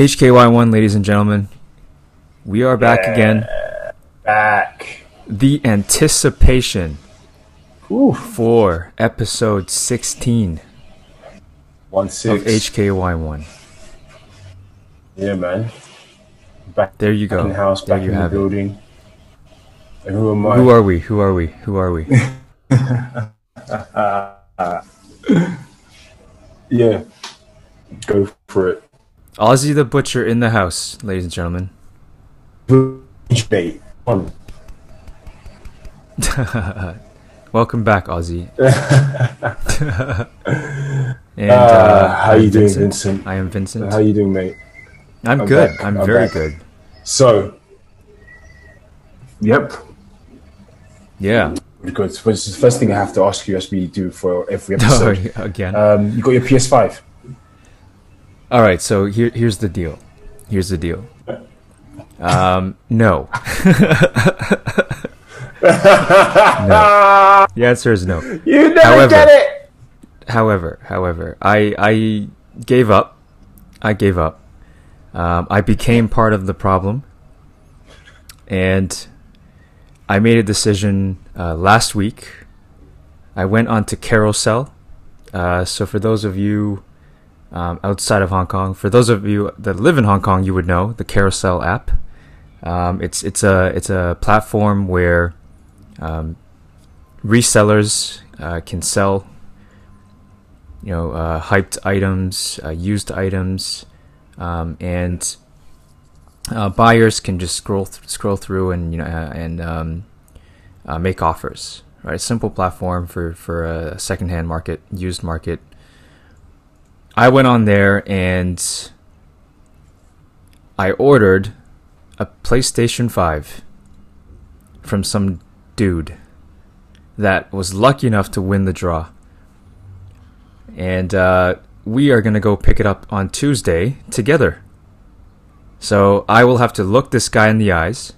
HKY1, ladies and gentlemen. We are back Yeah. again. Back. The anticipation Ooh. for episode 16 One of six. HKY1. Yeah, man. Back, There you back go. in the house, There back you in the building. And who am I? Who are we? Who are we? Who are we? yeah. Go for it. Ozzy the Butcher in the house, ladies and gentlemen. Welcome back, Ozzy. and uh, Uh, how I'm you doing, Vincent? I am Vincent. How you doing, mate? I'm I'm good. back. I'm I'm very back. good. So. Yep. Yeah. Good. This is the first thing I have to ask you, as we do for every Oh, episode. again. um, you got your PS5. All right, so here, here's the deal. Here's the deal. Um, no. no. The answer is no. You never However- get it. However, however, I I gave up. I gave up. Um, I became part of the problem, and I made a decision uh, last week. I went on to Carousell. Uh, so for those of you um, outside of Hong Kong, for those of you that live in Hong Kong, you would know the Carousell app. Um, it's it's a it's a platform where um, resellers uh, can sell you know, uh, hyped items, uh, used items, um, and uh, buyers can just scroll th- scroll through and you know uh, and um, uh, make offers. Right, simple platform for for a secondhand market, used market. I went on there and I ordered a PlayStation Five from some dude that was lucky enough to win the draw and uh, we are going to go pick it up on Tuesday together. So I will have to look this guy in the eyes,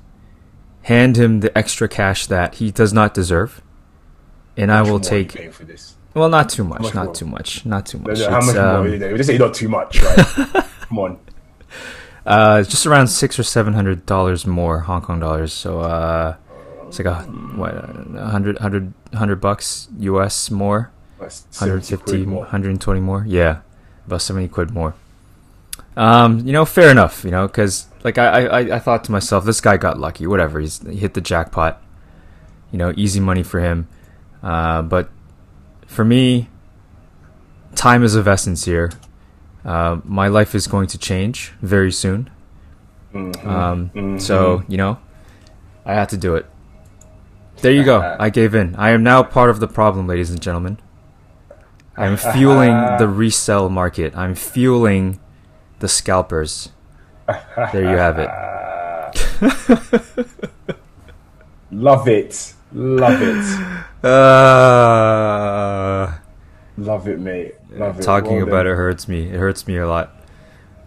hand him the extra cash that he does not deserve, and I will take. paying for this. Well, not too much, much not more? too much, not too much. how It's, much um, more? Know, just say not too much, right? Come on. Uh, it's just around six or seven hundred dollars more Hong Kong dollars. So uh, it's like a what, a hundred, hundred, hundred bucks US more. That's 70 150 more. 120 more yeah about 70 quid more um you know fair enough you know because like I, I i thought to myself this guy got lucky whatever he's he hit the jackpot you know easy money for him uh but for me time is of essence here. Uh, my life is going to change very soon. Mhm, um mhm. so you know i had to do it. There you go. I gave in. I am now part of the problem ladies and gentlemen. I'm fueling the resell market. I'm fueling the scalpers. There you have it. Love it. Love it. uh, Love it, mate. Love it. talking Well about done. it hurts me it hurts me a lot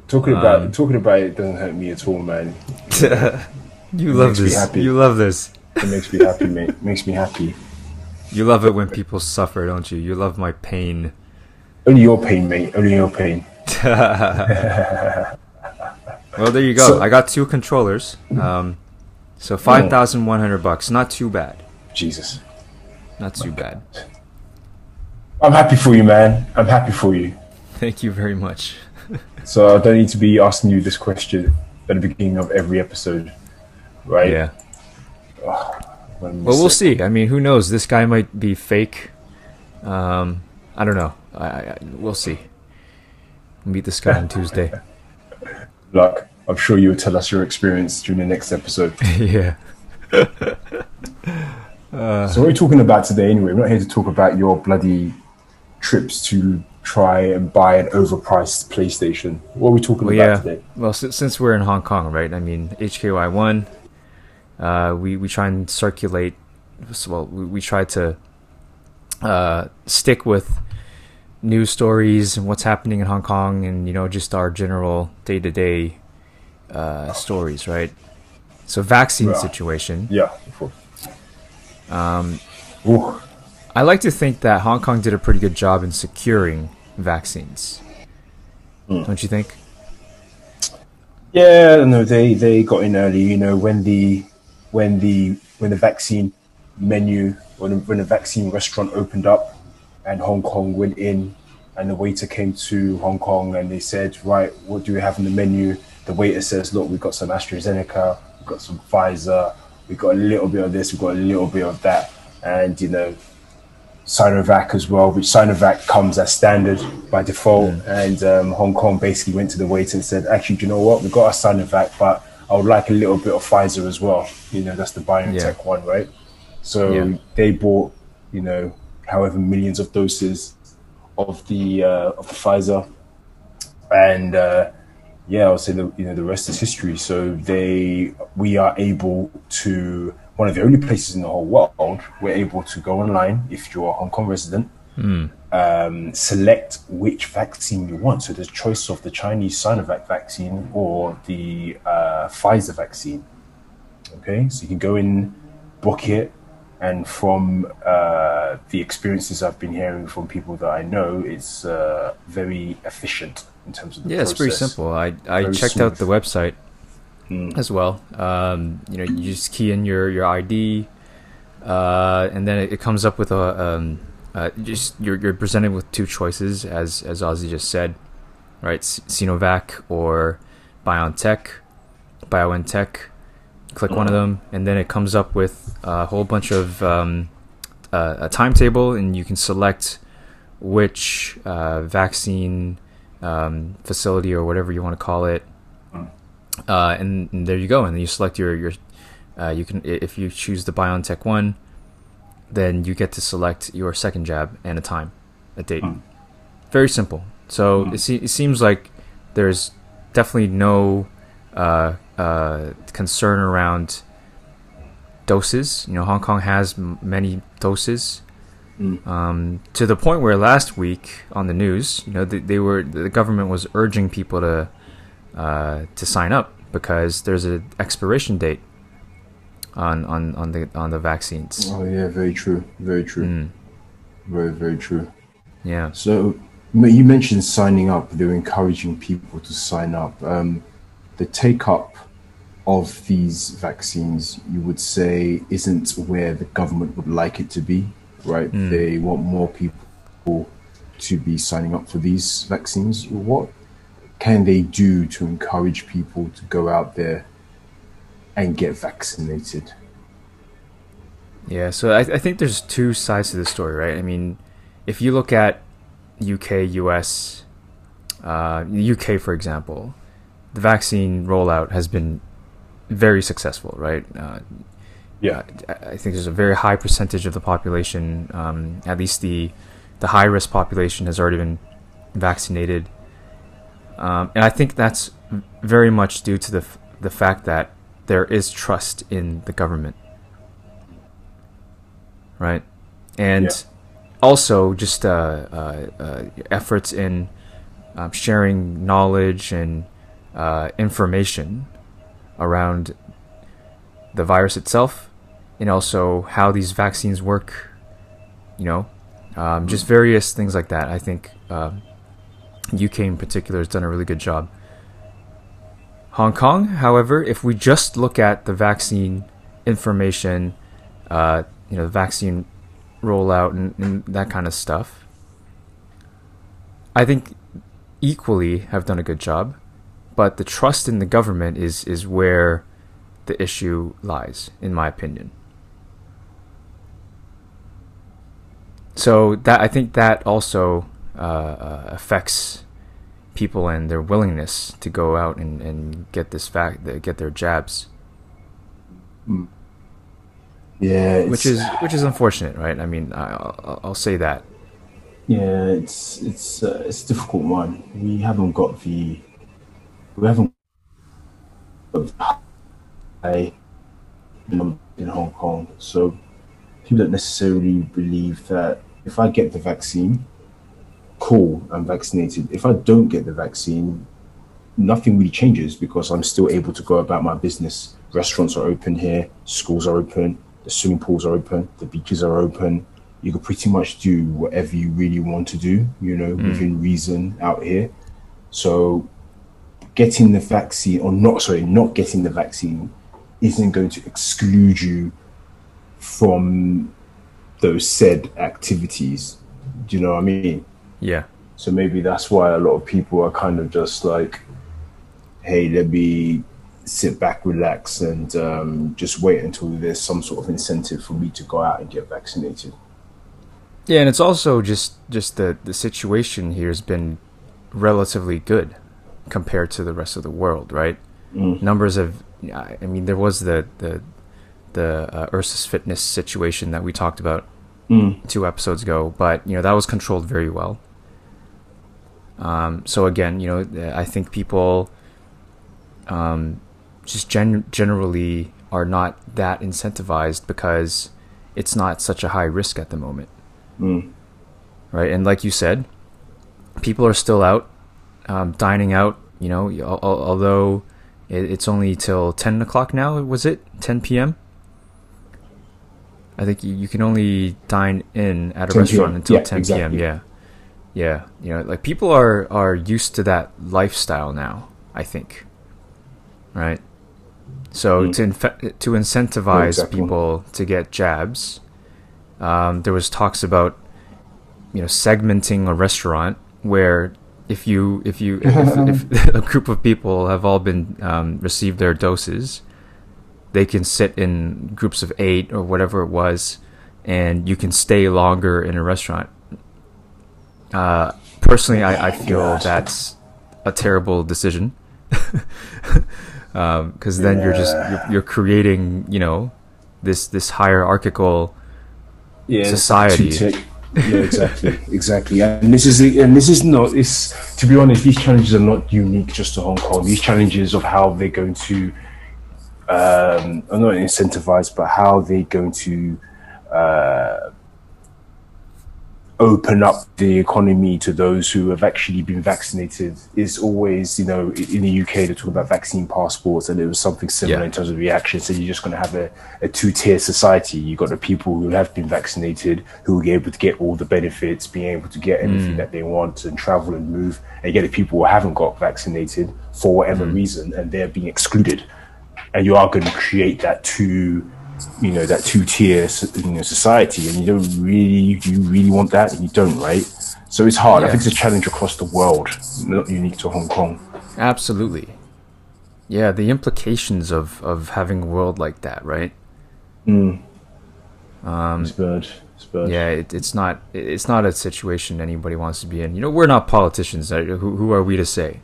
Talking about um, talking about it doesn't hurt me at all, man. you love this you love this It makes me happy, mate. It Makes me happy. you love it when people suffer don't you you love my pain Only your pain, mate. Only your pain. Well, there you go. So- I got two controllers. Um, so five thousand one hundred bucks. Not too bad. Jesus. Not too bad. I'm happy for you, man. I'm happy for you. Thank you very much. So I don't need to be asking you this question at the beginning of every episode, right? Yeah. When Well, we'll see. I mean, who knows? This guy might be fake. Um, I don't know. I, I, I- we'll see. Meet this guy on Tuesday. Luck. I'm sure you'll tell us your experience during the next episode. yeah. So what are we talking about today anyway? We're not here to talk about your bloody trips to try and buy an overpriced PlayStation. What are we talking Well, about yeah. today? Well, since, since we're in Hong Kong, right? I mean, HKY one. Uh, we we try and circulate. Well, we, we try to uh, stick with news stories and what's happening in Hong Kong, and you know, just our general day to day stories, right? So, vaccine Yeah. situation. Yeah. of course. Um. I like to think that Hong Kong did a pretty good job in securing vaccines. Hmm. Don't you think? Yeah, no, they they got in early. You know, when the when the when the vaccine menu when the, when the vaccine restaurant opened up, and Hong Kong went in, and the waiter came to Hong Kong and they said, right, what do we have in the menu? The waiter says, look, we've got some AstraZeneca, we've got some Pfizer, we've got a little bit of this, we've got a little bit of that, and you know, Sinovac as well, which Sinovac comes as standard by default. Mm. And um, Hong Kong basically went to the waiter and said, actually, do you know what? We've got a Sinovac, but I would like a little bit of Pfizer as well. You know, that's the BioNTech yeah. one, right? So yeah. they bought, you know, however millions of doses of the uh, of the Pfizer, and uh, yeah, I'll say the you know the rest is history. So they we are able to one of the only places in the whole world we're able to go online if you're a Hong Kong resident, mm. um, select which vaccine you want. So there's choice of the Chinese Sinovac vaccine or the uh, Pfizer vaccine. Okay, so you can go in, book it, and from uh, the experiences I've been hearing from people that I know, it's uh, very efficient in terms of the yeah, process. it's pretty simple. I I very checked smooth. out the website mm. as well. Um, you know, you just key in your your ID, uh, and then it, it, comes up with a um, uh, just you're you're presented with two choices, as as Ozzy just said, right? Sinovac or BioNTech, BioNTech. Click one of them, and then it comes up with a whole bunch of um, uh, a timetable, and you can select which uh, vaccine um, facility or whatever you want to call it uh, and, and, there you go. And then you select your your. Uh, you can if you choose the BioNTech one, then you get to select your second jab and a time, a date. Mm. Very simple. So mm. it, se- it seems like there's definitely no uh, uh, concern around doses. You know, Hong Kong has m- many doses. Mm. Um, to the point where last week on the news, you know, they, they were the government was urging people to uh, to sign up because there's an expiration date on, on, on the on the vaccines. Oh yeah, very true, very true, mm. very very true. Yeah. So you mentioned signing up. They're encouraging people to sign up. Um, the take up of these vaccines, you would say, isn't where the government would like it to be, right? Mm. They want more people to be signing up for these vaccines. What can they do to encourage people to go out there and get vaccinated? Yeah, so I, I think there's two sides to the story, right? I mean, if you look at UK, US, uh, UK, for example, the vaccine rollout has been very successful, right? Uh, yeah, I think there's a very high percentage of the population, um, at least the the high risk population, has already been vaccinated. Um, and I think that's very much due to the f- the fact that there is trust in the government, right? And yeah. also just uh, uh, uh, efforts in um, sharing knowledge and uh, information around the virus itself, and also how these vaccines work. You know, um, just various things like that. I think. Um, UK in particular has done a really good job. Hong Kong, however, if we just look at the vaccine information, uh, you know, the vaccine rollout and, and that kind of stuff, I think equally have done a good job. But the trust in the government is is where the issue lies, in my opinion. So that I think that also uh, uh, affects people and their willingness to go out and, and get this fact get their jabs. Hmm. Yeah, which is which is unfortunate, right? I mean, I'll, I'll say that. Yeah, it's it's uh, it's a difficult one. We haven't got the we haven't got high in Hong Kong, so people don't necessarily believe that if I get the vaccine, cool, I'm vaccinated. If I don't get the vaccine, nothing really changes because I'm still able to go about my business. Restaurants are open here, schools are open, the swimming pools are open, the beaches are open. You can pretty much do whatever you really want to do, you know, mm. within reason out here. So getting the vaccine or not sorry not getting the vaccine isn't going to exclude you from those said activities. Do you know what i mean? Yeah. so maybe that's why a lot of people are kind of just like hey let me sit back relax and um, just wait until there's some sort of incentive for me to go out and get vaccinated. Yeah, and it's also just just the the situation here has been relatively good compared to the rest of the world, right? Numbers of, I mean, there was the the the uh, Ursus Fitness situation that we talked about two episodes ago, but you know that was controlled very well. Um, so again, you know, I think people um, just gen- generally are not that incentivized because it's not such a high risk at the moment right? And like you said, people are still out um, dining out. You know, al- al- although it's only till ten o'clock now. Was it ten p.m.? I think you, can only dine in at a restaurant p.m.. until Yeah, ten exactly. p.m. Yeah, yeah. You know, like people are are used to that lifestyle now. I think, right? So to infe- to incentivize exactly. people to get jabs, um, there was talks about you know segmenting a restaurant where if you if you if, if a group of people have all been um, received their doses they can sit in groups of eight or whatever it was and you can stay longer in a restaurant uh, personally I, I feel God. that's a terrible decision because then you're just you're, you're creating you know this this hierarchical yeah, it's Society. Yeah, exactly, exactly. And this is and this is not. It's to be honest, these challenges are not unique just to Hong Kong. These challenges of how they're going to, um, are not incentivized, but how they're going to uh, open up the economy to those who have actually been vaccinated is always, you know, in the UK they talk about vaccine passports, and it was something similar Yeah. in terms of reaction. So you're just going to have a, a two-tier society. You've got the people who have been vaccinated who will be able to get all the benefits, being able to get anything mm. that they want and travel and move, and you get the people who haven't got vaccinated for whatever mm. reason, and they're being excluded. And you are going to create that two you know that two tier you know, society and you don't really you really want that and you don't right so it's hard i think it's a challenge across the world not unique to hong kong Absolutely. Yeah, the implications of, of having a world like that, right? it's bad it's bad Yeah, it, it's not it's not a situation anybody wants to be in. You know, we're not politicians. right? Who, who are we to say?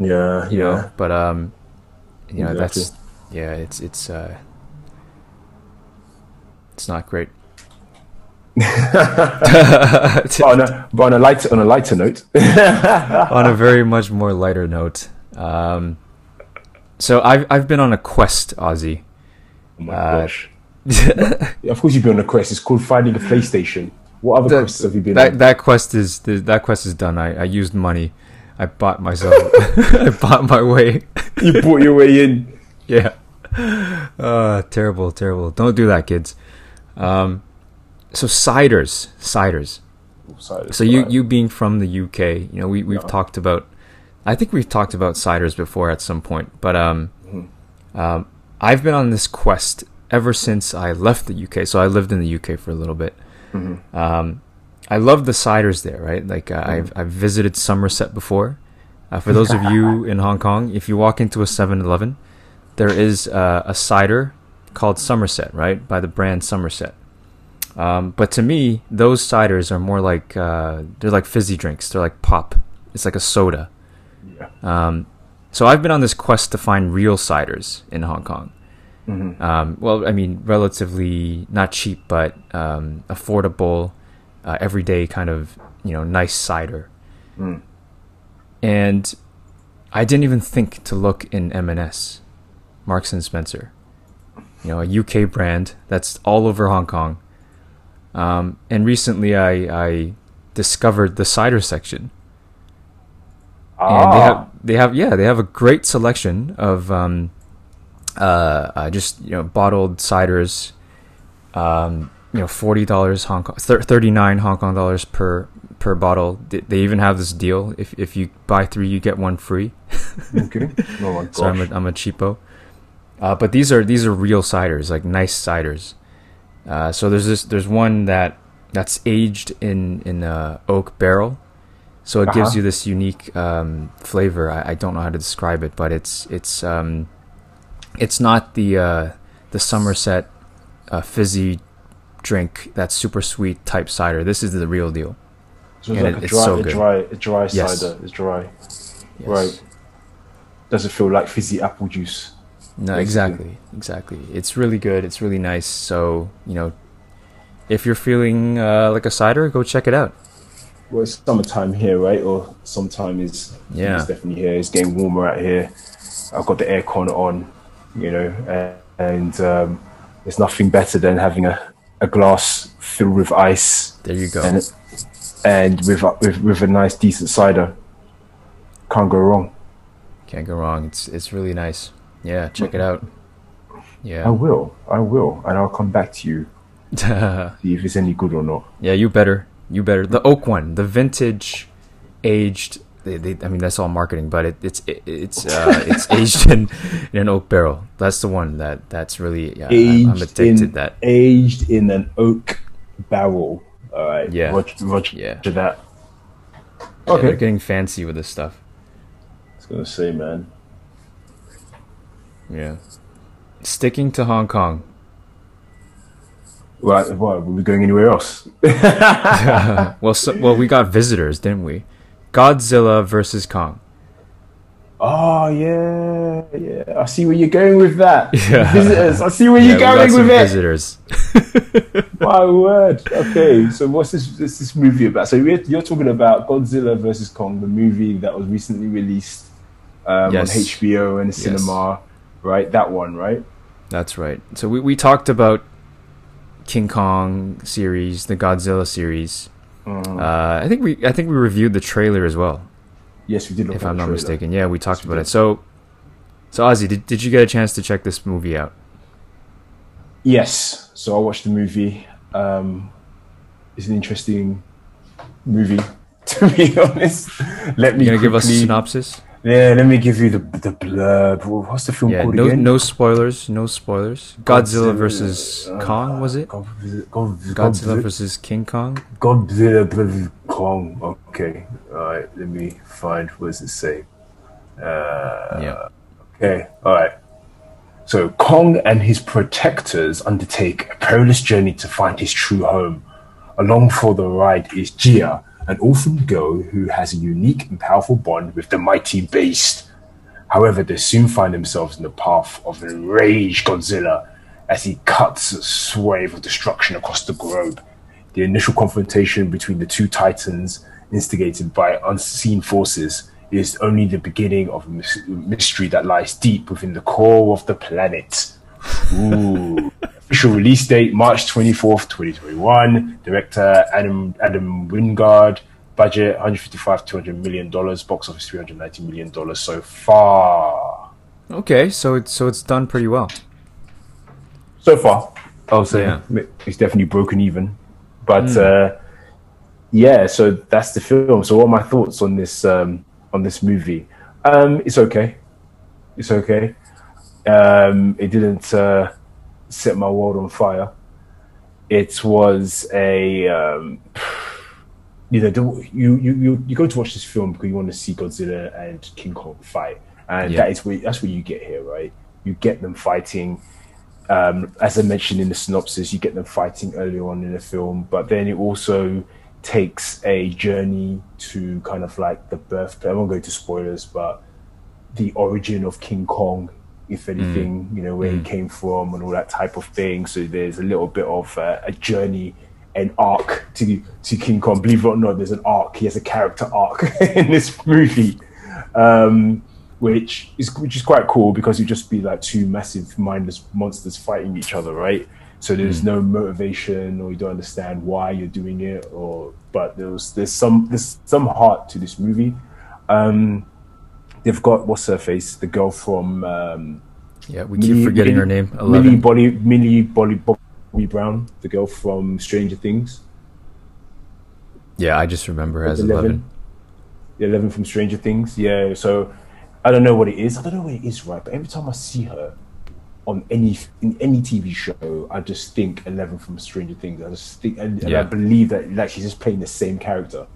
yeah You yeah know, but um, you know that's yeah, it's it's uh, it's not great. but on a, but on a lighter on a lighter note on a very much more lighter note, um, so I've I've been on a quest, Ozzy. oh my Uh, gosh of course you've been on a quest it's called finding a playstation what other That- quests have you been that on that quest is that quest is done. I, I used money. I bought myself. I bought my way. you bought your way in Yeah. Uh, terrible, terrible. Don't do that, kids. Um, so ciders, ciders. So you you being from the UK, you know, we we've Yeah. talked about. I think we've talked about ciders before at some point, but um, um, I've been on this quest ever since I left the UK. So I lived in the UK for a little bit. Um, I love the ciders there, right? Like uh, I've I've visited Somerset before. Uh, for those of you in Hong Kong, if you walk into a 7-Eleven, there is uh, a cider called Somerset, right, by the brand Somerset. Um, but to me, those ciders are more like uh, they're like fizzy drinks. They're like pop. It's like a soda. yeah. Um, so I've been on this quest to find real ciders in Hong Kong. Um, well, I mean, relatively not cheap, but um, affordable, uh, everyday kind of you know nice cider. And I didn't even think to look in M&S, Marks and Spencer. You know, a UK brand that's all over Hong Kong. Um, and recently, I, I discovered the cider section and they Ah. have they have yeah they have a great selection of um, uh, uh, just you know bottled ciders, um, you know forty dollars Hong Kong thirty nine Hong Kong dollars per per bottle. They, they even have this deal: if if you buy three, you get one free. Okay. Oh my so I'm a, I'm a cheapo. Uh, but these are these are real ciders, like nice ciders. Uh, so there's this there's one that that's aged in in a oak barrel, so it gives Uh-huh. you this unique um, flavor. I, I don't know how to describe it, but it's it's um, it's not the uh, the Somerset uh, fizzy drink that's super sweet type cider. This is the real deal. So it's and like it- a dry, so a dry, a dry Yes. cider. It's dry. Yes. Right. Does it feel like fizzy apple juice. No, basically. exactly, exactly. It's really good. It's really nice. So you know, if you're feeling uh, like a cider, go check it out. Well, it's summertime here, right? Or sometime is Yeah. It's definitely here. It's getting warmer out here. I've got the aircon on, you know, and, and um, there's nothing better than having a, a glass filled with ice There you go. and and with, a- with with a nice decent cider. Can't go wrong. Can't go wrong. It's it's really nice. Yeah, check it out. Yeah. I will. I will, and I'll come back to you see if it's any good or not. Yeah, you better. You better. The oak one, the vintage, aged. They, they, I mean, that's all marketing, but it, it's it, it's uh, it's aged in, in an oak barrel. That's the one that that's really. Yeah, I, I'm Aged addicted in that. aged in an oak barrel. All right. Yeah. Roger, roger Yeah. that. Yeah, they're Okay. getting fancy with this stuff. I was gonna say, man. Yeah. Sticking to Hong Kong. Well, what, were we going anywhere else? Well, so, well, we got visitors, didn't we? Godzilla versus Kong. Oh yeah, yeah. I see where you're going with that. Yeah. Visitors. I see where Yeah, you're going with it. visitors. My word. Okay, so what's this this, this movie about? So you're, you're talking about Godzilla versus Kong, the movie that was recently released um, Yes. on HBO and the cinema, right? That one, right? That's right. So we, we talked about King Kong series, the Godzilla series. Mm. Uh, I think we I think we reviewed the trailer as well, Yes, we did. If I'm not trailer. mistaken. Yeah, we talked we about did. it. So, so Ozzy, did, did you get a chance to check this movie out? Yes. So I watched the movie. Um, it's an interesting movie, to be honest. Let me You gonna give us a synopsis? Yeah, let me give you the the blurb. What's the film Yeah, called no again? no spoilers, no spoilers. Godzilla versus uh, Kong was it? God, God, Godzilla versus King Kong. Godzilla versus Kong. Okay, all right. Let me find. What does it say? Uh, Yeah. Okay, all right. So Kong and his protectors undertake a perilous journey to find his true home. Along for the ride is Jia, an orphan girl who has a unique and powerful bond with the mighty beast. However, they soon find themselves in the path of an enraged Godzilla as he cuts a swathe of destruction across the globe. The initial confrontation between the two titans, instigated by unseen forces, is only the beginning of a mystery that lies deep within the core of the planet. Ooh. Official release date March 24th, 2021. Director Adam Adam Wingard. Budget 155 200 million dollars. Box office 390 million dollars so far. Okay, so it's so it's done pretty well. So far, I'll say Yeah. it's definitely broken even. But uh, yeah, so that's the film. So what are my thoughts on this um, on this movie? Um, it's okay. It's okay. Um, it didn't uh, set my world on fire. It was a um, you know the, you, you you you go to watch this film because you want to see Godzilla and King Kong fight, and Yeah. that is where that's where you get here, right? You get them fighting. Um, as I mentioned in the synopsis, you get them fighting earlier on in the film, but then it also takes a journey to kind of like the birth. I won't go into spoilers, but the origin of King Kong, if anything, you know, where he came from and all that type of thing. So there's a little bit of uh, a journey, an arc to to King Kong. Believe it or not, there's an arc. He has a character arc in this movie, um, which is which is quite cool because you just be like two massive mindless monsters fighting each other, right? So there's no motivation, or you don't understand why you're doing it, or but there's there's some there's some heart to this movie. Um, they've got what's her face, the girl from um, Yeah, we keep forgetting her name. Millie Eleven. Bobby Millie Bobby, Bobby Brown, the girl from Stranger Things. Yeah, I just remember her as Eleven. The Eleven from Stranger Things. Yeah, so I don't know what it is. I don't know what it is, right? But every time I see her on any in any TV show, I just think Eleven from Stranger Things. I just think, and, and I believe that like she's just playing the same character.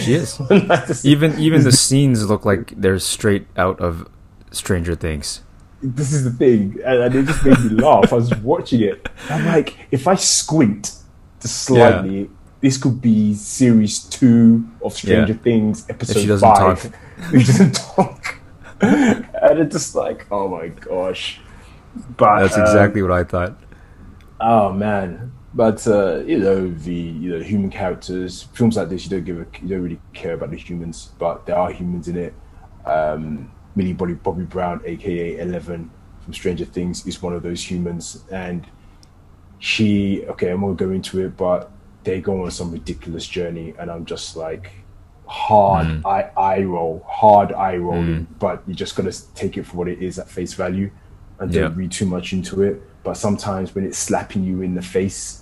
She is. Even even the scenes look like they're straight out of Stranger Things. this is the thing, and, it just made me laugh. I was watching it. I'm like, if I squint just slightly, this could be series two of Stranger Yeah. Things, episode she doesn't five. talk. She doesn't talk, and it's just like, oh my gosh. But That's um, exactly what I thought. Oh man, but uh, you know the you know human characters. Films like this, you don't give a, you don't really care about the humans, but there are humans in it. Um, Millie Bobby Bobby Brown, aka Eleven from Stranger Things, is one of those humans, and she. Okay, I'm gonna go into it, but they go on some ridiculous journey, and I'm just like hard Mm. eye eye roll, hard eye rolling. But you just gotta take it for what it is at face value, and don't Yeah. read too much into it. But sometimes when it's slapping you in the face,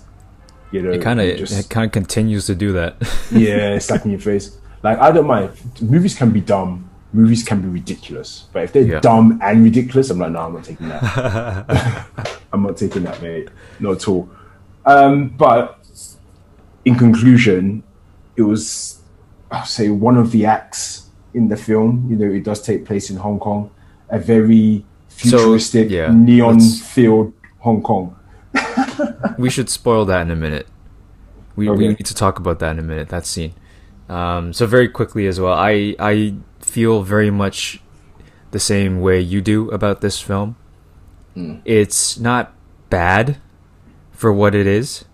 you know, It kind of it kind of continues to do that. yeah, it's like in your face. Like I don't mind. Movies can be dumb. Movies can be ridiculous. But if they're Yeah. dumb and ridiculous, I'm like, no, I'm not taking that. I'm not taking that, mate. Not at all. Um, but in conclusion, it was, I'll say, one of the acts in the film. You know, it does take place in Hong Kong, a very futuristic, yeah, neon-filled Hong Kong. We should spoil that in a minute. We, we need to talk about that in a minute. That scene. Um, so very quickly as well, I I feel very much the same way you do about this film. It's not bad for what it is.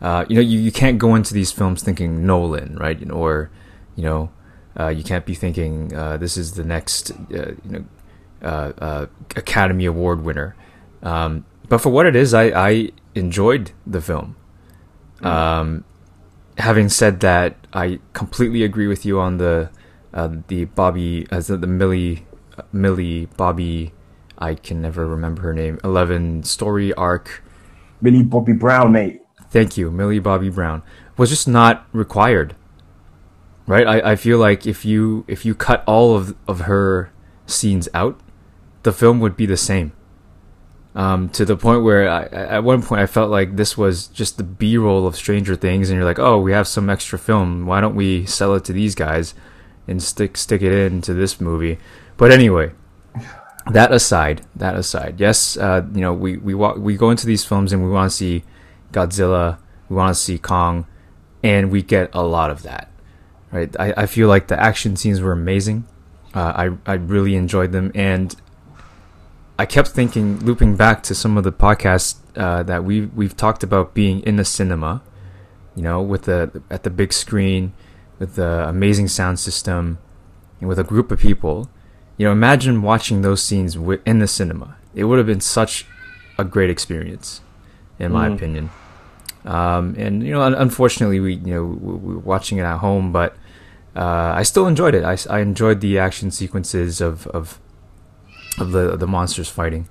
Uh, you know, you, you can't go into these films thinking Nolan, right? You know, or you know, uh, you can't be thinking uh, this is the next uh, you know uh, uh, Academy Award winner. Um, but for what it is, I, I enjoyed the film. Um, having said that, I completely agree with you on the uh, the Bobby as the, the Millie uh, Millie Bobby. I can never remember her name. Eleven story arc. Millie Bobby Brown, mate. Thank you, Millie Bobby Brown was just not required. Right? I, I feel like if you if you cut all of of her scenes out, the film would be the same. Um, to the point where I, at one point I felt like this was just the B roll of Stranger Things, and you're like, oh, we have some extra film. Why don't we sell it to these guys and stick stick it into this movie? But anyway, that aside, that aside, yes, uh, you know, we we wa- we go into these films and we want to see Godzilla, we want to see Kong, and we get a lot of that. Right? I, I feel like the action scenes were amazing. Uh, I I really enjoyed them, and I kept thinking, looping back to some of the podcasts uh, that we we've talked about being in the cinema, you know, with the at the big screen, with the amazing sound system, and with a group of people. You know, imagine watching those scenes wi- in the cinema. It would have been such a great experience, in my Mhm. opinion. Um, and you know, un- unfortunately, we you know we, we were watching it at home, but uh, I still enjoyed it. I enjoyed the action sequences of of of the the monsters fighting.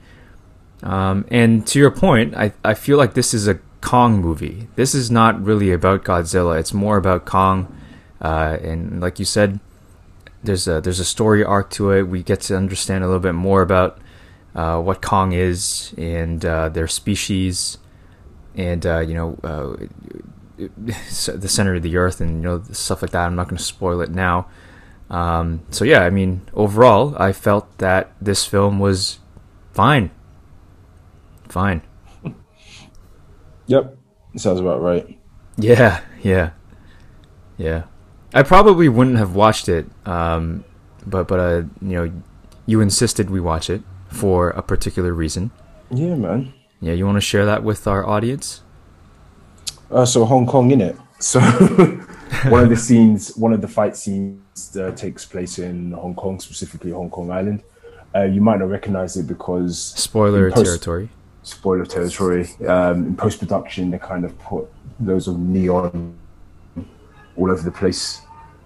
Um, and to your point, I I feel like this is a Kong movie. This is not really about Godzilla. It's more about Kong, uh, and like you said, there's a there's a story arc to it. We get to understand a little bit more about uh, what Kong is and uh, their species, and uh, you know uh, the center of the earth and you know stuff like that. I'm not going to spoil it now. Um, so yeah, I mean, overall, I felt that this film was fine, fine. Yep, sounds about right. Yeah, yeah, yeah. I probably wouldn't have watched it, um, but but uh, you know, you insisted we watch it for a particular reason. Yeah, man. Yeah, you want to share that with our audience? Uh, so Hong Kong in it. So one of the scenes, one of the fight scenes takes place in Hong Kong, specifically Hong Kong Island. Uh, you might not recognize it because Spoiler post- territory. spoiler territory. Um, in post production, they kind of put loads of neon all over the place.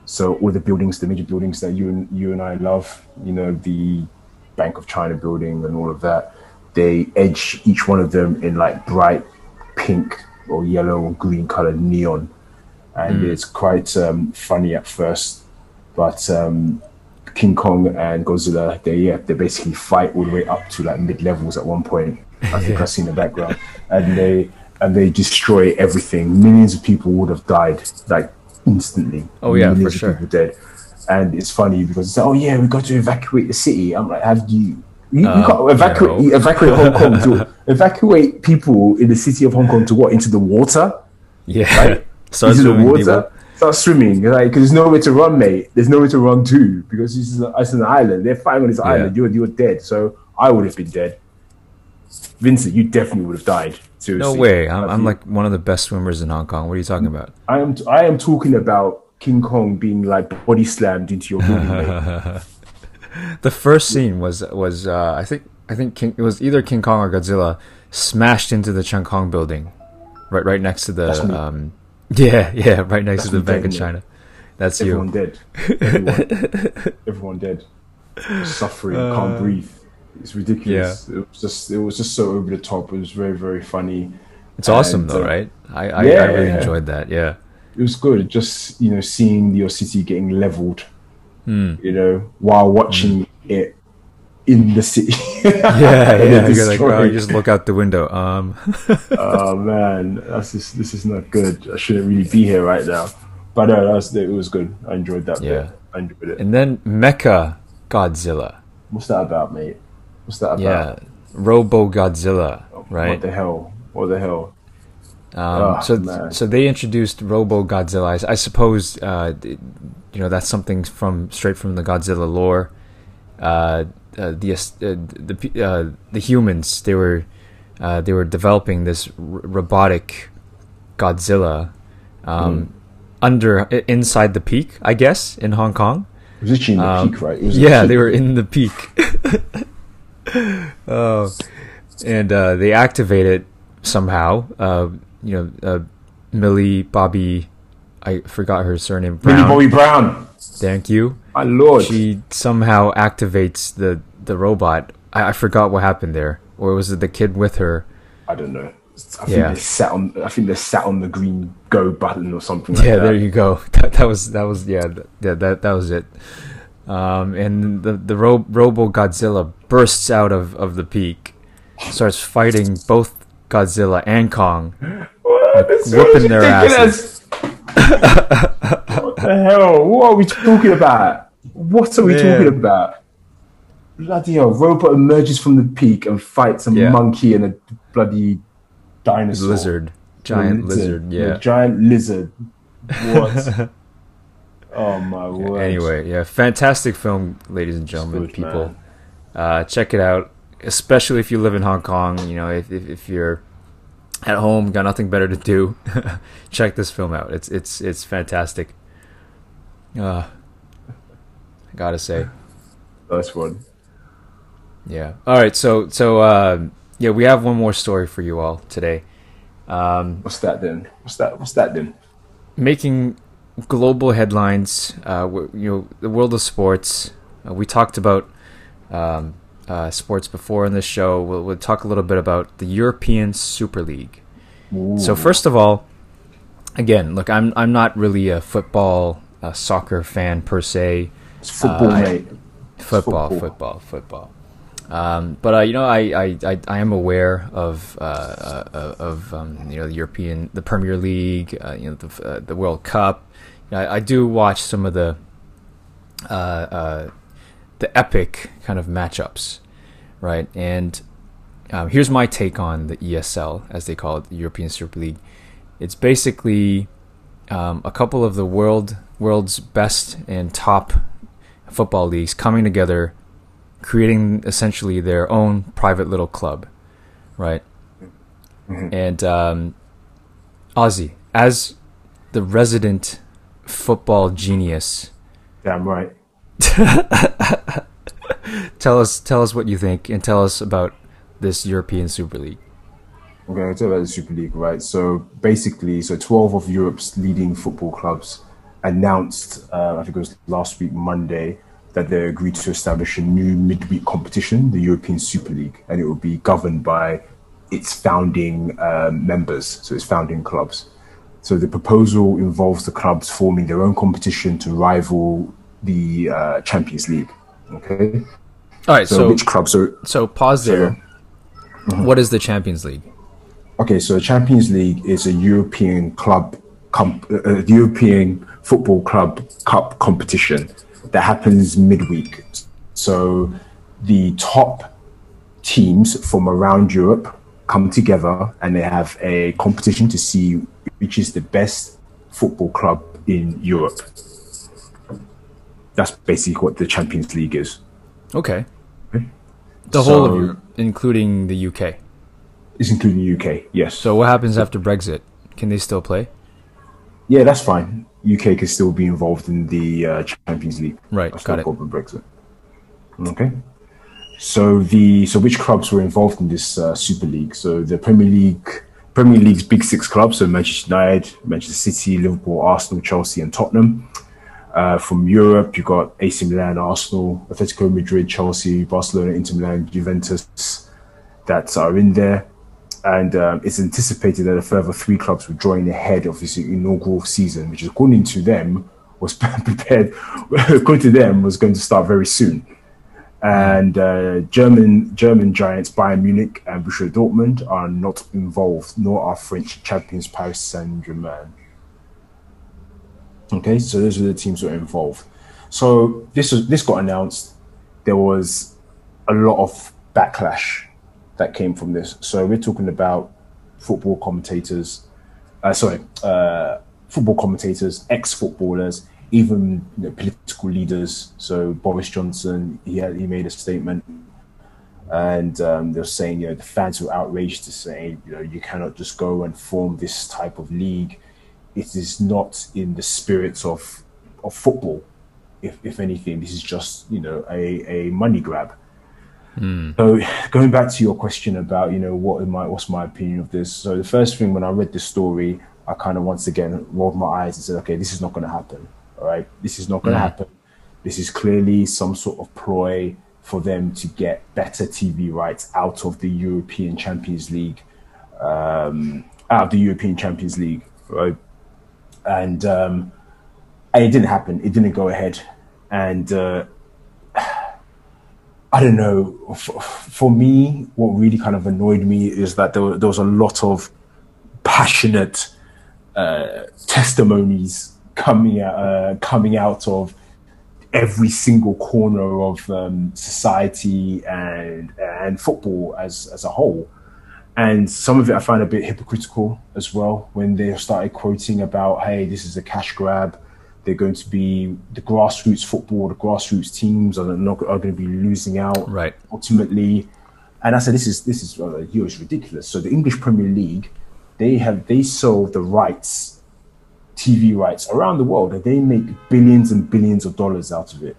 So all the buildings, the major buildings that you and you and I love, you know, the Bank of China building and all of that, they edge each one of them in like bright pink or yellow or green colored neon. And it's quite um, funny at first, but um, King Kong and Godzilla they yeah they basically fight all the way up to like mid levels at one point. I think Yeah. I've seen the background, and they and they destroy everything. Millions of people would have died like instantly. Oh, yeah, for Millions of sure. people dead. And it's funny because it's like, oh yeah, we got to evacuate the city. I'm like, have you? You, you Um, can't evacuate no. evacuate Hong Kong to evacuate people in the city of Hong Kong to what into the water? Yeah. Right? Start the swimming, water. people. Start swimming, like because there's nowhere to run, mate. There's nowhere to run to because this is it's an island. They're fighting on this island. You're you're dead. So I would have been dead. Vincent, you definitely would have died. Seriously. No way. I'm, I'm like one of the best swimmers in Hong Kong. What are you talking about? I am. I am talking about King Kong being like body slammed into your building. mate. The first scene was was uh, I think I think King, it was either King Kong or Godzilla smashed into the Cheung Kong building, right right next to the um, yeah yeah right next to the Bank dead, China. That's you. Everyone you. dead. Everyone, everyone dead. Suffering, can't breathe. It's ridiculous. It was just. It was just so over the top. It was very, very funny. It's awesome And, though, uh, right? I I, yeah, I really yeah. enjoyed that. Yeah. it was good just you know seeing your city getting leveled Hmm. you know while watching it in the city Yeah, yeah. You're like, oh, you just look out the window. Um, oh man that's just, this is not good i shouldn't really be here right now but no that's it was good i enjoyed that Yeah. bit. i enjoyed it and then Mecha Godzilla. what's that about mate what's that about Yeah, Robo Godzilla. Right. What the hell what the hell Um, Oh, so, man. so they introduced Robo Godzilla. I, I suppose, uh, you know, that's something from straight from the Godzilla lore. Uh, uh, the uh, the uh, the humans they were uh, they were developing this r- robotic Godzilla um, under inside the peak, I guess, in Hong Kong. it was literally in the Um, peak right Yeah, peak. they were in the peak. oh, and uh, they activate it somehow. Uh, you know, uh, Millie Bobby, I forgot her surname. Millie Bobby Brown Thank you. my lord She somehow activates the the robot. I, I forgot what happened there, or was it the kid with her? I don't know I think Yeah. they sat on. I think they sat on the green go button or something. Like yeah, that. there you go. That, that was that was yeah th- yeah that that was it. Um, and the the ro- Robo Godzilla bursts out of, of the peak, starts fighting both Godzilla and Kong. What? This whooping is their ridiculous. what the hell? What are we talking about? What are we Man. talking about? Bloody hell! Robot emerges from the peak and fights a Yeah. monkey and a bloody dinosaur. Lizard, giant lizard. A Yeah. giant lizard. What? oh my word! Anyway, yeah, fantastic film, ladies and gentlemen, good, people. Uh, check it out, especially if you live in Hong Kong. You know, if if, if you're at home, got nothing better to do, check this film out. It's it's it's fantastic. Uh, I gotta say, First one. Yeah. All right, so so um, yeah, we have one more story for you all today. Um, What's that then? What's that? What's that then? making global headlines. Uh, you know, the world of sports. Uh, we talked about um, uh, sports before in this show. We'll, we'll talk a little bit about the European Super League. So first of all, again, look, I'm I'm not really a football, uh, soccer fan per se. it's football, uh, mate. Football, football. football, football. Um, but uh, you know, I, I, I, I am aware of uh, uh, of um, you know the European, the Premier League, uh, you know the uh, the World Cup. You know, I, I do watch some of the uh, uh, the epic kind of matchups, right? And um, here's my take on the ESL, as they call it, the European Super League. It's basically um, a couple of the world world's best and top football leagues coming together, creating essentially their own private little club, right? And um, Ozzy, as the resident football genius, Damn right. tell us tell us what you think and tell us about this European Super League. Okay, I'll tell you about the Super League, right? So basically, so 12 of Europe's leading football clubs announced, uh, I think it was last week, Monday, that they agreed to establish a new midweek competition, the European Super League, and it will be governed by its founding um, members, so its founding clubs. So the proposal involves the clubs forming their own competition to rival the uh, Champions League. Okay. All right. So, So, which clubs are so pause there. Mm-hmm. What is the Champions League? okay? So the Champions League is a European club, com- uh, European football club cup competition that happens midweek. So the top teams from around Europe come together and they have a competition to see which is the best football club in Europe. That's basically what the Champions League is. Okay. The whole of Europe, including the UK. It's including the UK, yes. So what happens after Brexit? Can they still play? Yeah, that's fine. UK can still be involved in the uh, Champions League. Right, That's got no it. problem. Brexit. Okay. So the so which clubs were involved in this uh, Super League? So the Premier League, Premier League's big six clubs: so Manchester United, Manchester City, Liverpool, Arsenal, Chelsea, and Tottenham. Uh, from Europe, you've got AC Milan, Arsenal, Atletico Madrid, Chelsea, Barcelona, Inter Milan, Juventus that are in there. And um, it's anticipated that a further three clubs will join ahead of this inaugural season, which, according to them, was prepared. according to them, was going to start very soon. And uh, German German giants Bayern Munich and Borussia Dortmund are not involved, nor are French champions Paris Saint Germain. Okay, so those are the teams that are involved. So this was this got announced. There was a lot of backlash that came from this. So we're talking about football commentators, uh, sorry, uh, football commentators, ex-footballers, even you know, political leaders. So Boris Johnson, he had, he made a statement, and um, they're saying, you know, the fans were outraged to say, you know, you cannot just go and form this type of league. It is not in the spirit of of football. If if anything, this is just you know a a money grab. So going back to your question about you know what I what's my opinion of this? So the first thing when I read this story, I kind of once again rolled my eyes and said, okay, this is not going to happen. All right, this is not going to happen. This is clearly some sort of ploy for them to get better TV rights out of the European Champions League, um, out of the European Champions League, right? And um, it didn't happen. It didn't go ahead, and. Uh, I don't know. For, for me, what really kind of annoyed me is that there, there was a lot of passionate uh, testimonies coming out, uh, coming out of every single corner of um, society and and football as as a whole. And some of it I find a bit hypocritical as well when they started quoting about, "Hey, this is a cash grab." They're going to be the grassroots football, the grassroots teams are not are going to be losing out Right. ultimately. And I said, this is this is uh, you know, it's ridiculous. So the English Premier League, they have they sell the rights, TV rights around the world, and they make billions and billions of dollars out of it.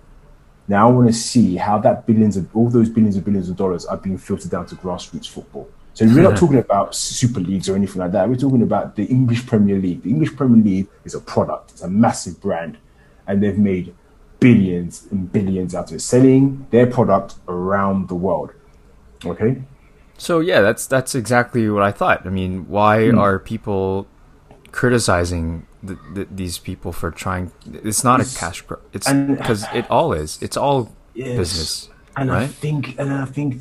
Now I want to see how that billions of all those billions and billions of dollars are being filtered down to grassroots football. So we're not talking about super leagues or anything like that. We're talking about the English Premier League. The English Premier League is a product. It's a massive brand, and they've made billions and billions out of it, selling their product around the world. Okay. So yeah, that's that's exactly what I thought. I mean, why Hmm. are people criticizing the, the, these people for trying? It's not It's- a cash grab. It's because it all is. It's all Yes. business, And I think, and I think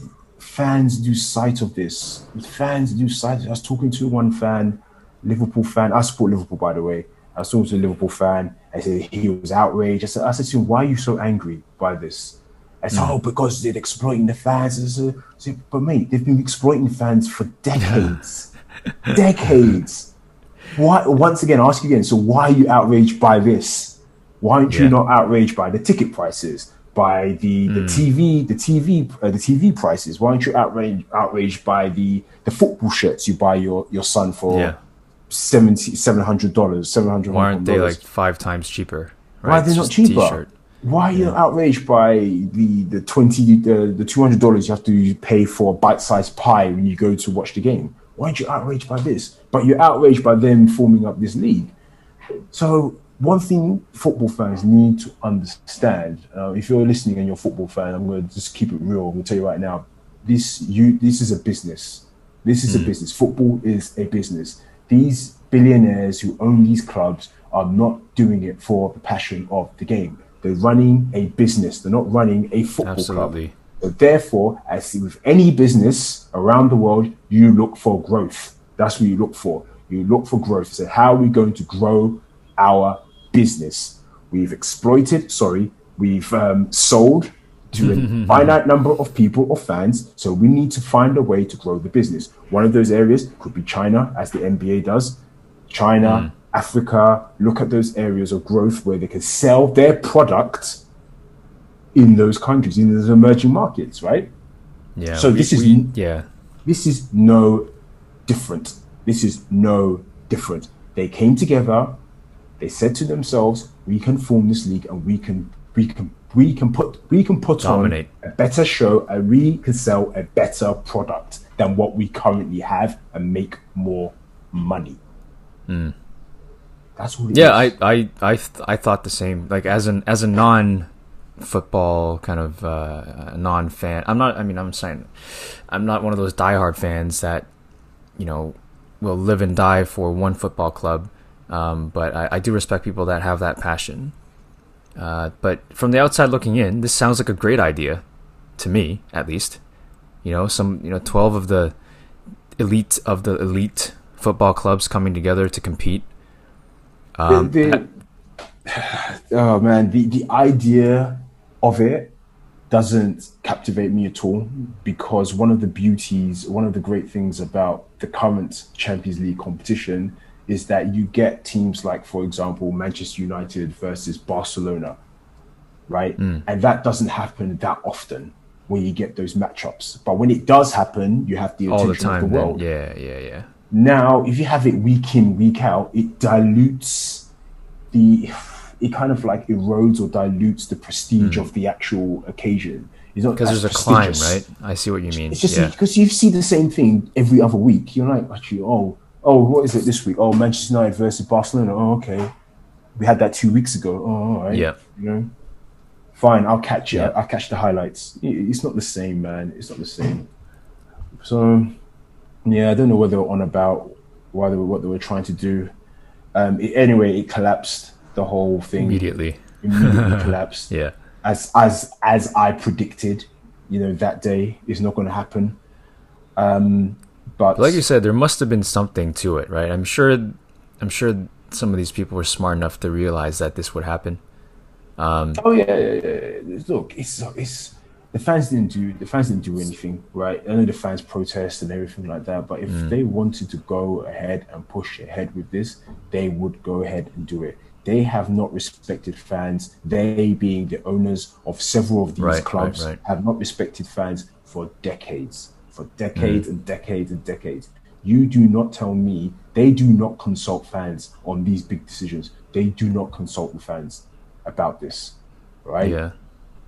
fans do sight of this. Fans do sight. I was talking to one fan, Liverpool fan. I support Liverpool, by the way. I was talking to a Liverpool fan. I said he was outraged. I said, I said to him, "Why are you so angry by this?" I said, hmm. "Oh, because they're exploiting the fans." I said, I said, "But mate, they've been exploiting fans for decades, decades." Why? Once again, I ask you again. So why are you outraged by this? Why aren't you not outraged by the ticket prices, by the the TV, the TV, uh, the TV prices? Why aren't you outraged outraged by the the football shirts you buy your your son for Yeah. seventy seven hundred dollars, seven hundred? Why aren't they like five times cheaper? Why Right? are they It's not cheaper? T-shirt. Why are you outraged by the the twenty the the two hundred dollars you have to pay for a bite sized pie when you go to watch the game? Why aren't you outraged by this? But you're outraged by them forming up this league. So one thing football fans need to understand, uh, if you're listening and you're a football fan, I'm going to just keep it real. I'm going to tell you right now, this you this is a business. This is a business. Football is a business. These billionaires who own these clubs are not doing it for the passion of the game. They're running a business. They're not running a football Absolutely. club. So therefore, as with any business around the world, you look for growth. That's what you look for. You look for growth. So how are we going to grow our business? We've exploited, sorry, we've um, sold to a finite number of people or fans. So we need to find a way to grow the business. One of those areas could be China, as the NBA does. China, Africa, look at those areas of growth where they can sell their product in those countries, in those emerging markets, right? Yeah. So we- this is- we- yeah. This is no different. This is no different. They came together, they said to themselves, we can form this league and we can we can we can put we can put Dominate. on a better show and we can sell a better product than what we currently have and make more money. That's what. Yeah, is. I, I, I, th- I thought the same. Like as an as a non football kind of uh, non fan. I'm not. I mean, I'm saying, I'm not one of those diehard fans that, you know, will live and die for one football club. Um, but I, I do respect people that have that passion. Uh, but from the outside looking in, this sounds like a great idea, to me at least. You know, some you know, twelve of the elite of the elite football clubs coming together to compete. Um, the, oh man, the, the idea of it doesn't captivate me at all because one of the beauties, one of the great things about the current Champions League competition is that you get teams like, for example, Manchester United versus Barcelona, right? Hmm. And that doesn't happen that often when you get those matchups. But when it does happen, you have the all attention the time. of the then. world. Yeah, yeah, yeah. Now, if you have it week in, week out, it dilutes the, it kind of like erodes or dilutes the prestige of the actual occasion. It's not Because there's a climb, right? I see what you mean. It's just yeah. because you see the same thing every other week. You're like, actually, oh, oh, what is it this week? Oh, Manchester United versus Barcelona. Oh, okay. We had that two weeks ago. Oh, all right. Yeah. You know, fine. I'll catch it. Yeah. I'll catch the highlights. It's not the same, man. It's not the same. So, yeah, I don't know what they were on about, why they were, what they were trying to do. Um, it, anyway, it collapsed. The whole thing Immediately. immediately collapsed Yeah. as as as I predicted, you know, that day is not going to happen. Um, but like you said, there must have been something to it, right? I'm sure. I'm sure some of these people were smart enough to realize that this would happen. Um, oh yeah, yeah, yeah, look, it's it's the fans didn't do the fans didn't do anything, right? I know the fans protest and everything like that, but if they wanted to go ahead and push ahead with this, they would go ahead and do it. They have not respected fans. They, being the owners of several of these Right, right, clubs, right. have not respected fans for decades, for decades mm-hmm. and decades and decades. You do not tell me they do not consult fans on these big decisions. They do not consult the fans about this, right? yeah.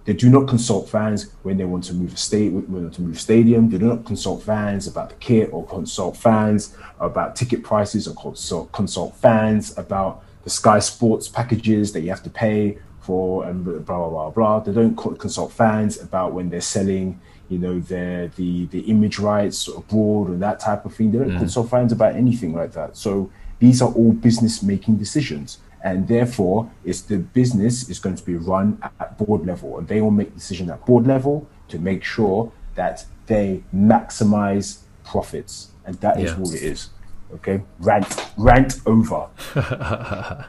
They do not consult fans when they want to move a state, when they want to move a stadium. They do not consult fans about the kit, or consult fans about ticket prices, or consult consult fans about the Sky Sports packages that you have to pay for, and blah blah blah blah. They don't consult fans about when they're selling, you know, their the the image rights abroad and that type of thing. They don't consult fans about anything like that. So these are all business making decisions and therefore it's the business is going to be run at board level and they will make decision at board level to make sure that they maximize profits and that is Yeah. what it is okay rant rant over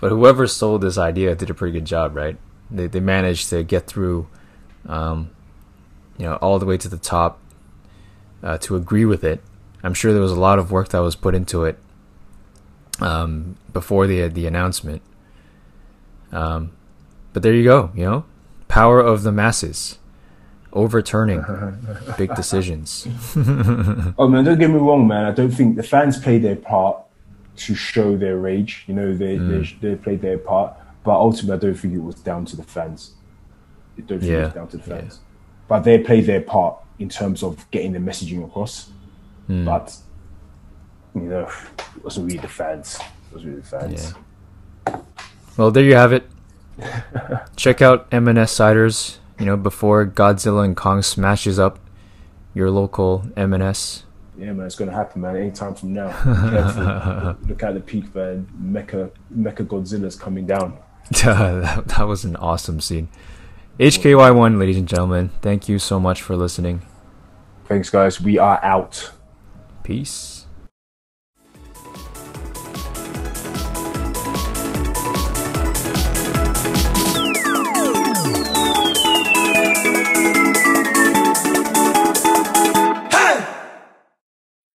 But whoever sold this idea did a pretty good job, right? They they managed to get through, um, you know, all the way to the top uh, to agree with it. I'm sure there was a lot of work that was put into it um, before the the announcement. Um, but there you go. You know, power of the masses, overturning big decisions. oh man don't get me wrong man i don't think the fans played their part to show their rage you know they they, they played their part but ultimately i don't think it was down to the fans i don't think it was down to the yeah. But they play their part in terms of getting the messaging across Hmm. but you know it wasn't really the fans it was really the fans Yeah. Well, there you have it. Check out M&S ciders. You know, before Godzilla and Kong smashes up your local M&S. Yeah, man, it's gonna happen, man. Anytime from now. Look at the peak, man. Mecha, Mecha Godzilla's coming down. that, that was an awesome scene. HKY1, ladies and gentlemen, thank you so much for listening. Thanks, guys. We are out. Peace.